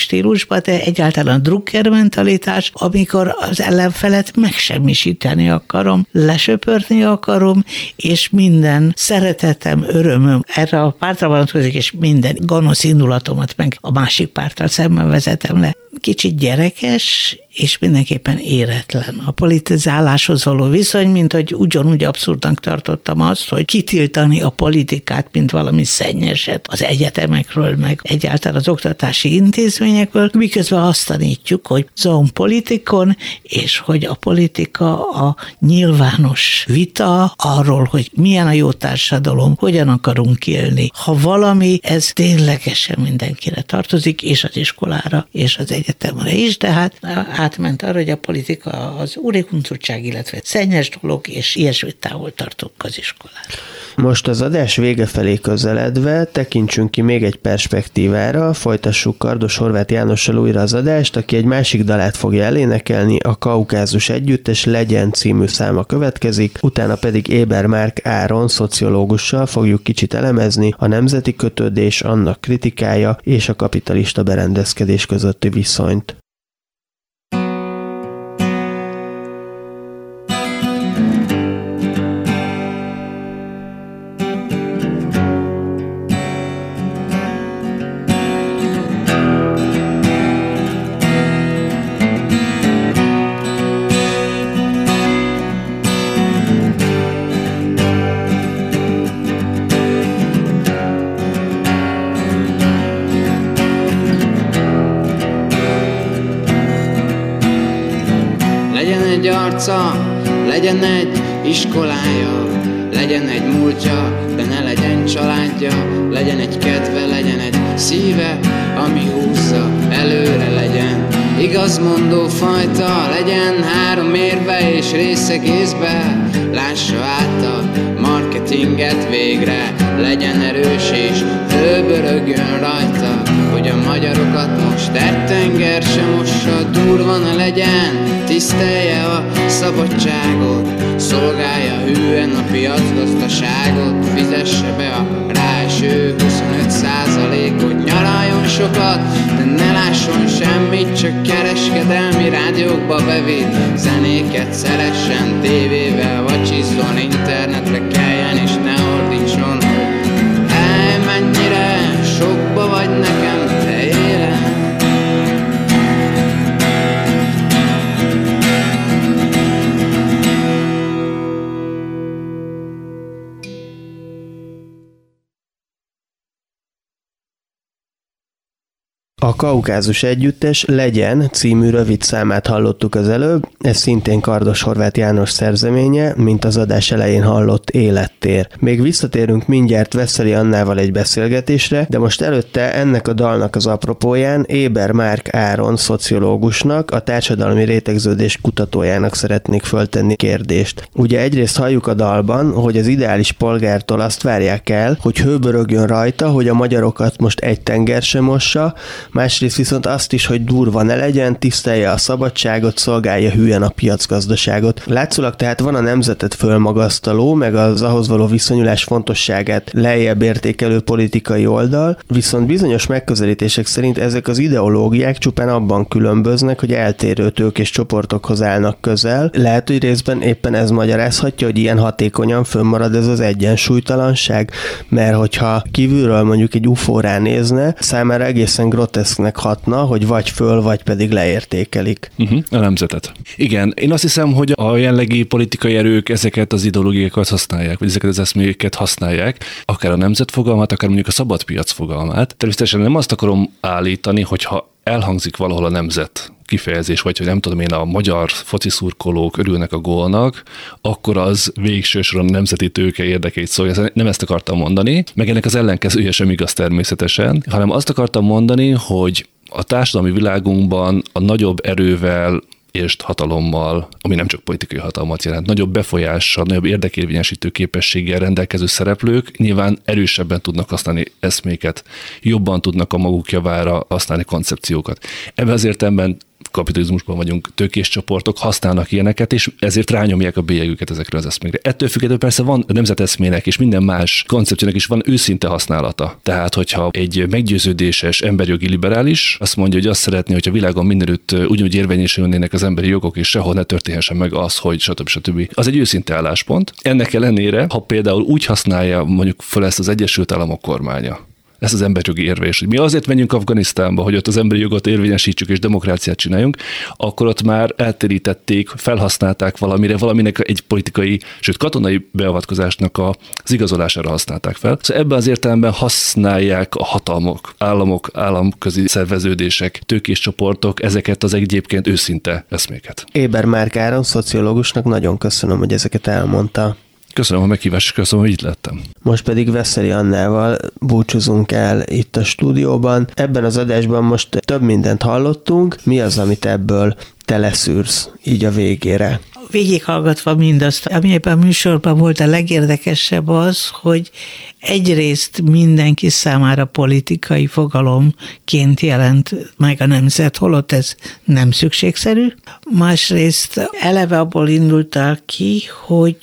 de egyáltalán drukker mentalitás, amikor az ellenfelet megsemmisíteni akarom, lesöpörni akarom, és minden szeretetem, örömöm erre a pártra vonatkozik, és minden gonosz indulatomat meg a másik párttal szemben vezetem le. Kicsit gyerekes, és mindenképpen éretlen. A politizáláshoz való viszony, mint hogy ugyanúgy abszurdnak tartottam azt, hogy kitiltani a politikát, mint valami szennyeset az egyetemekről, meg egyáltalán az oktatási intézményekről, miközben azt tanítjuk, hogy zone politikon, és hogy a politika a nyilvános vita arról, hogy milyen a jó társadalom, hogyan akarunk élni. Ha valami, ez ténylegesen mindenkire tartozik, és az iskolára, és az egyetemre is, tehát átment arra, hogy a politika az úrékuncutság, illetve szennyes dolog, és ilyesmit távol tartok az iskolát. Most az adás vége felé közeledve tekintsünk ki még egy perspektívára, folytassuk Kardos Horváth Jánossal újra az adást, aki egy másik dalát fogja elénekelni, a Kaukázus Együttes Legyen című száma következik, utána pedig Éber Márk Áron szociológussal fogjuk kicsit elemezni a nemzeti kötődés, annak kritikája és a kapitalista berendezkedés közötti viszonyt. Arca, legyen egy iskolája, legyen egy múltja, de ne legyen családja, legyen egy kedve, legyen egy szíve, ami húzza, előre legyen. Igazmondó fajta, legyen három érve és részegészbe, lássa át a marketinget végre, legyen erős és hőbörögjön rajta, hogy a magyarokat most egy tenger sem mossa, durva ne legyen, tisztelje a szabadságot, szolgálja hűen a piacgazdaságot, fizesse be a ráeső 25 százalékot, nyaraljon sokat, de ne lásson semmit, csak kereskedelmi rádiókba bevitt zenéket szeressen, tévével vacsizzon, internetre keljen és Kaukázus Együttes Legyen című rövid számát hallottuk az előbb, ez szintén Kardos Horváth János szerzeménye, mint az adás elején hallott élettér. Még visszatérünk mindjárt Veszeli Annával egy beszélgetésre, de most előtte ennek a dalnak az apropóján Éber Márk Áron szociológusnak, a társadalmi rétegződés kutatójának szeretnék föltenni kérdést. Ugye egyrészt halljuk a dalban, hogy az ideális polgártól azt várják el, hogy hőbörögjön rajta, hogy a magyarokat most egy tenger sem mossa, másrészt viszont azt is, hogy durva ne legyen, tisztelje a szabadságot, szolgálja hülyen a piacgazdaságot. Látszólag tehát van a nemzetet fölmagasztaló, meg az ahhoz való viszonyulás fontosságát lejjebb értékelő politikai oldal, viszont bizonyos megközelítések szerint ezek az ideológiák csupán abban különböznek, hogy eltérő tők és csoportokhoz állnak közel. Lehet, hogy részben éppen ez magyarázhatja, hogy ilyen hatékonyan fönnmarad ez az egyensúlytalanság, mert hogyha kívülről mondjuk egy UFO ránézne, számára egészen groteszk groteszknek hatna, hogy vagy föl, vagy pedig leértékelik. Uh-huh, a nemzetet. Igen, én azt hiszem, hogy a jelenlegi politikai erők ezeket az ideológiákat használják, vagy ezeket az eszméket használják, akár a nemzet fogalmát, akár mondjuk a szabad piac fogalmát. Természetesen nem azt akarom állítani, hogyha elhangzik valahol a nemzet kifejezés, vagy hogy nem tudom én, a magyar fociszurkolók örülnek a gólnak, akkor az végső soron nemzeti tőke érdekeit szólja. Nem ezt akartam mondani, meg ennek az ellenkezője sem igaz természetesen, hanem azt akartam mondani, hogy a társadalmi világunkban a nagyobb erővel és hatalommal, ami nem csak politikai hatalmat jelent, nagyobb befolyással, nagyobb érdekérvényesítő képességgel rendelkező szereplők nyilván erősebben tudnak használni eszméket, jobban tudnak a maguk javára használni koncepciókat. Ebben az értelemben kapitalizmusban vagyunk, tőkés csoportok használnak ilyeneket, és ezért rányomják a bélyegüket ezekre az eszmékre. Ettől függetlenül persze van a nemzeteszmének és minden más koncepciónak is van őszinte használata. Tehát, hogyha egy meggyőződéses emberjogi liberális azt mondja, hogy azt szeretné, hogy a világon mindenütt ugyanúgy érvényesülnének az emberi jogok, és sehol ne történhessen meg az, hogy stb. stb. Az egy őszinte álláspont. Ennek ellenére, ha például úgy használja mondjuk fel ezt az Egyesült Államok kormánya, ezt az emberjogi érvés. Mi azért menjünk Afganisztánba, hogy ott az emberi jogot érvényesítsük és demokráciát csináljunk, akkor ott már eltérítették, felhasználták valamire, valaminek egy politikai, sőt katonai beavatkozásnak az igazolására használták fel. Szóval ebben az értelemben használják a hatalmok, államok, államközi szerveződések, tőkés csoportok ezeket az egyébként őszinte eszméket. Éber Márk Áron, szociológusnak nagyon köszönöm, hogy ezeket elmondta. Köszönöm a meghívást, köszönöm, hogy itt lettem. Most pedig Veszeli Annával búcsúzunk el itt a stúdióban. Ebben az adásban most több mindent hallottunk. Mi az, amit ebből te leszűrsz így a végére? Végighallgatva mindazt, ami ebben a műsorban volt a legérdekesebb az, hogy egyrészt mindenki számára politikai fogalomként jelent meg a nemzet, holott ez nem szükségszerű. Másrészt eleve abból indultál ki, hogy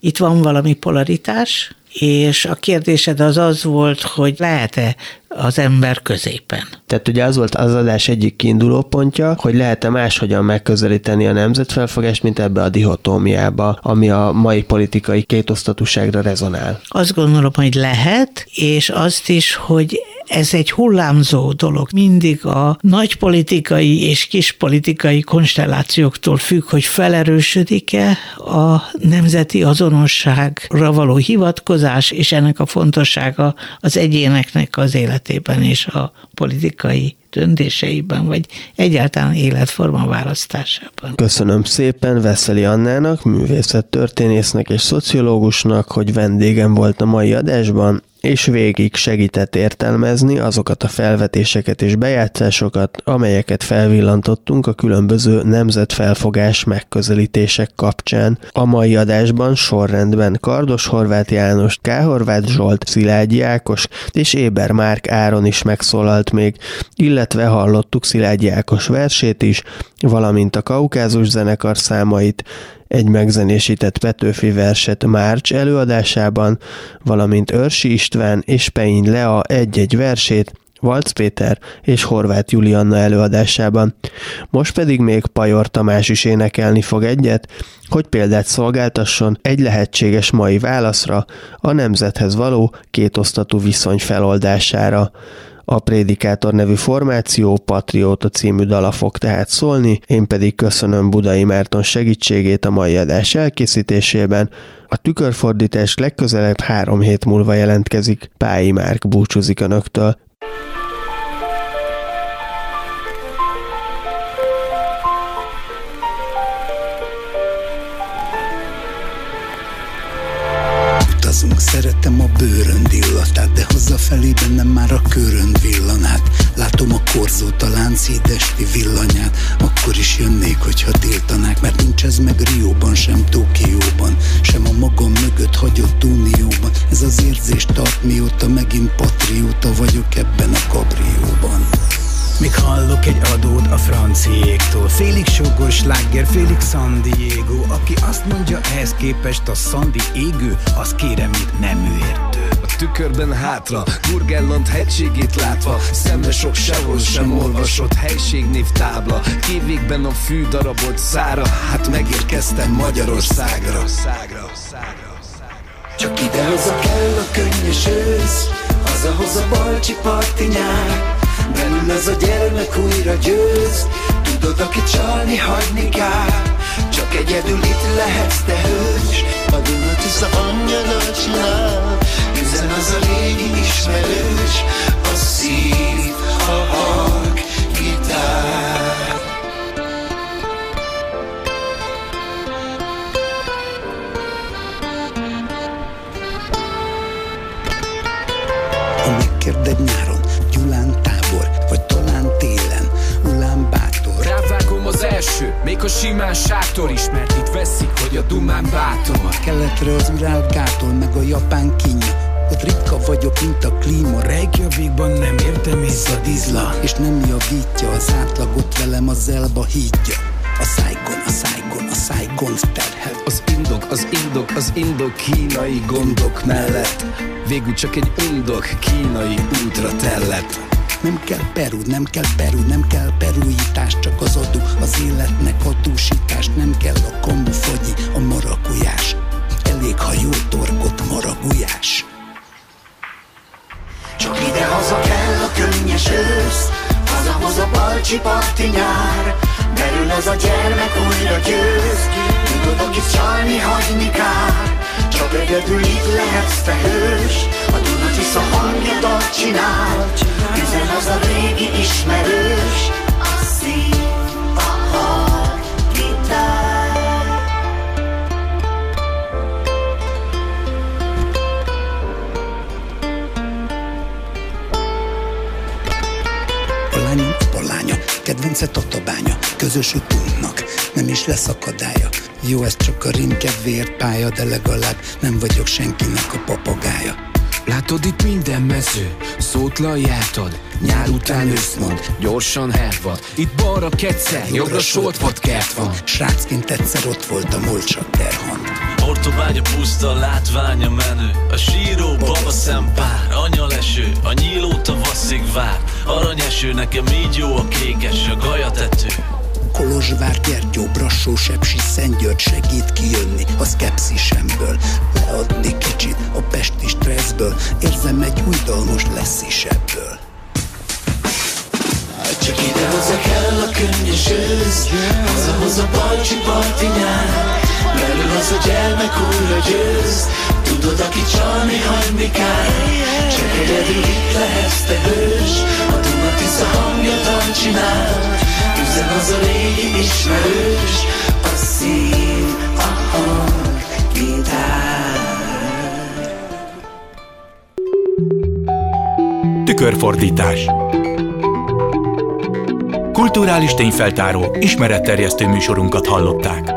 itt van valami polaritás, és a kérdésed az az volt, hogy lehet-e az ember középen. Tehát ugye az volt az adás egyik kiinduló pontja, hogy lehet-e máshogyan megközelíteni a nemzetfelfogást, mint ebbe a dihotómiába, ami a mai politikai kétosztatúságra rezonál. Azt gondolom, hogy lehet, és azt is, hogy ez egy hullámzó dolog. Mindig a nagy politikai és kis politikai konstellációktól függ, hogy felerősödik-e a nemzeti azonosságra való hivatkozás, és ennek a fontossága az egyéneknek az életében és a politikai döntéseiben, vagy egyáltalán életforma választásában. Köszönöm szépen Veszeli Annának, művészettörténésznek és szociológusnak, hogy vendégem volt a mai adásban, és végig segített értelmezni azokat a felvetéseket és bejátszásokat, amelyeket felvillantottunk a különböző nemzetfelfogás megközelítések kapcsán. A mai adásban sorrendben Kardos Horváth János, K. Horváth Zsolt, Szilágyi Ákos és Éber Márk Áron is megszólalt még, illetve hallottuk Szilágyi Ákos versét is, valamint a Kaukázus zenekar számait, egy megzenésített Petőfi verset Márcs előadásában, valamint Örsi István és Pein Lea egy-egy versét, Valc Péter és Horváth Julianna előadásában. Most pedig még Pajor Tamás is énekelni fog egyet, hogy példát szolgáltasson egy lehetséges mai válaszra a nemzethez való kétosztatú viszony feloldására. A Prédikátor nevű formáció Patrióta című dala fog tehát szólni, én pedig köszönöm Budai Márton segítségét a mai adás elkészítésében. A tükörfordítás legközelebb három hét múlva jelentkezik. Pályi Márk búcsúzik Önöktől. Korzót, a láncid esti villanyát. Akkor is jönnék, hogyha tiltanák Mert nincs ez meg Rióban, sem Tokióban Sem a magam mögött hagyott unióban. Ez az érzés tart mióta megint patrióta vagyok ebben a kabrióban. Még hallok egy adót a franciéktól. Félig sogor sláger, félig San Diego. Aki azt mondja ehhez képest a Szandi égő Az kérem itt nem értő tükörben hátra, Burgelland hegységét látva Szemre sok sehol sem olvasott helységnév tábla. Kévékben a fű darabolt szára Hát megérkeztem Magyarországra. Csak idehaza kell a könnyes ősz Hazahoz a balcsi parti nyár. Belül az a gyermek újra győz Tudod, aki csalni hagyni kell Csak egyedül itt lehetsz te hős A Dunatis a hangja csinál Üzen az a régi ismerős A szív, a hang, gitár. Ha megkérded nyáron Gyulán tábor, vagy talán télen Ulán bátor. Rávágom az első, még a simán sátor is Mert itt veszik, hogy a dumán bátor. Keletre az Urál gától, meg a japán kinya ott ritka vagyok, mint a klíma. Reykjavikban nem értem ész a dizla És nem javítja az átlagot velem az elba hídja. A szájgon, a szájgon, a szájgon terhet Az indok, az indok, az indok kínai gondok mellett. Végül csak egy indok kínai útra tellett. Nem kell perú, nem kell perú, nem kell perújítás Csak az adó, az életnek adósítás. Nem kell a kambufagyi, a maragujás. Elég, ha jó torkot maragujás Csak ide-haza kell a könnyes ősz Hazahoz a balcsi parti nyár. Belül az a gyermek újra győz Tudod, akit csalni hagyni kár. Csak egyedül itt lehetsz te Közös utunknak, nem is lesz akadálya. Jó, ez csak a rim kedvéért pálya De legalább nem vagyok senkinek a papagája. Látod itt minden mező, szótlanjátod Nyár után ősz mond, gyorsan hervad. Itt balra ketszer, jobbra soltvad kert van. Srácként egyszer ott voltam, hol csak terhant Ortobágya puszta, látványa menő. A síró baba szempár, anya leső A nyíló tavaszig vár. Aranyeső, nekem így jó a kékes A gajatető Kolozsvár, Gyergyó, Brassó, Sepsi, Szentgyörgy segít kijönni a szkepszisemből. Leadni kicsit a pesti stresszből Érzem egy újdalmos lesz is ebből. Csak idehaza kell a könnyes ősz Hazahoz a balcsi parti nyár. Belül az a gyermek újra győz Tudod, aki csalni hagyni kár Csak egyedül itt lehetsz te hős A Dunatisza hangja csinál Üzen az a régi ismerős A szív, a hang, gitár Tükörfordítás Kulturális tényfeltáró, ismeretterjesztő műsorunkat hallották.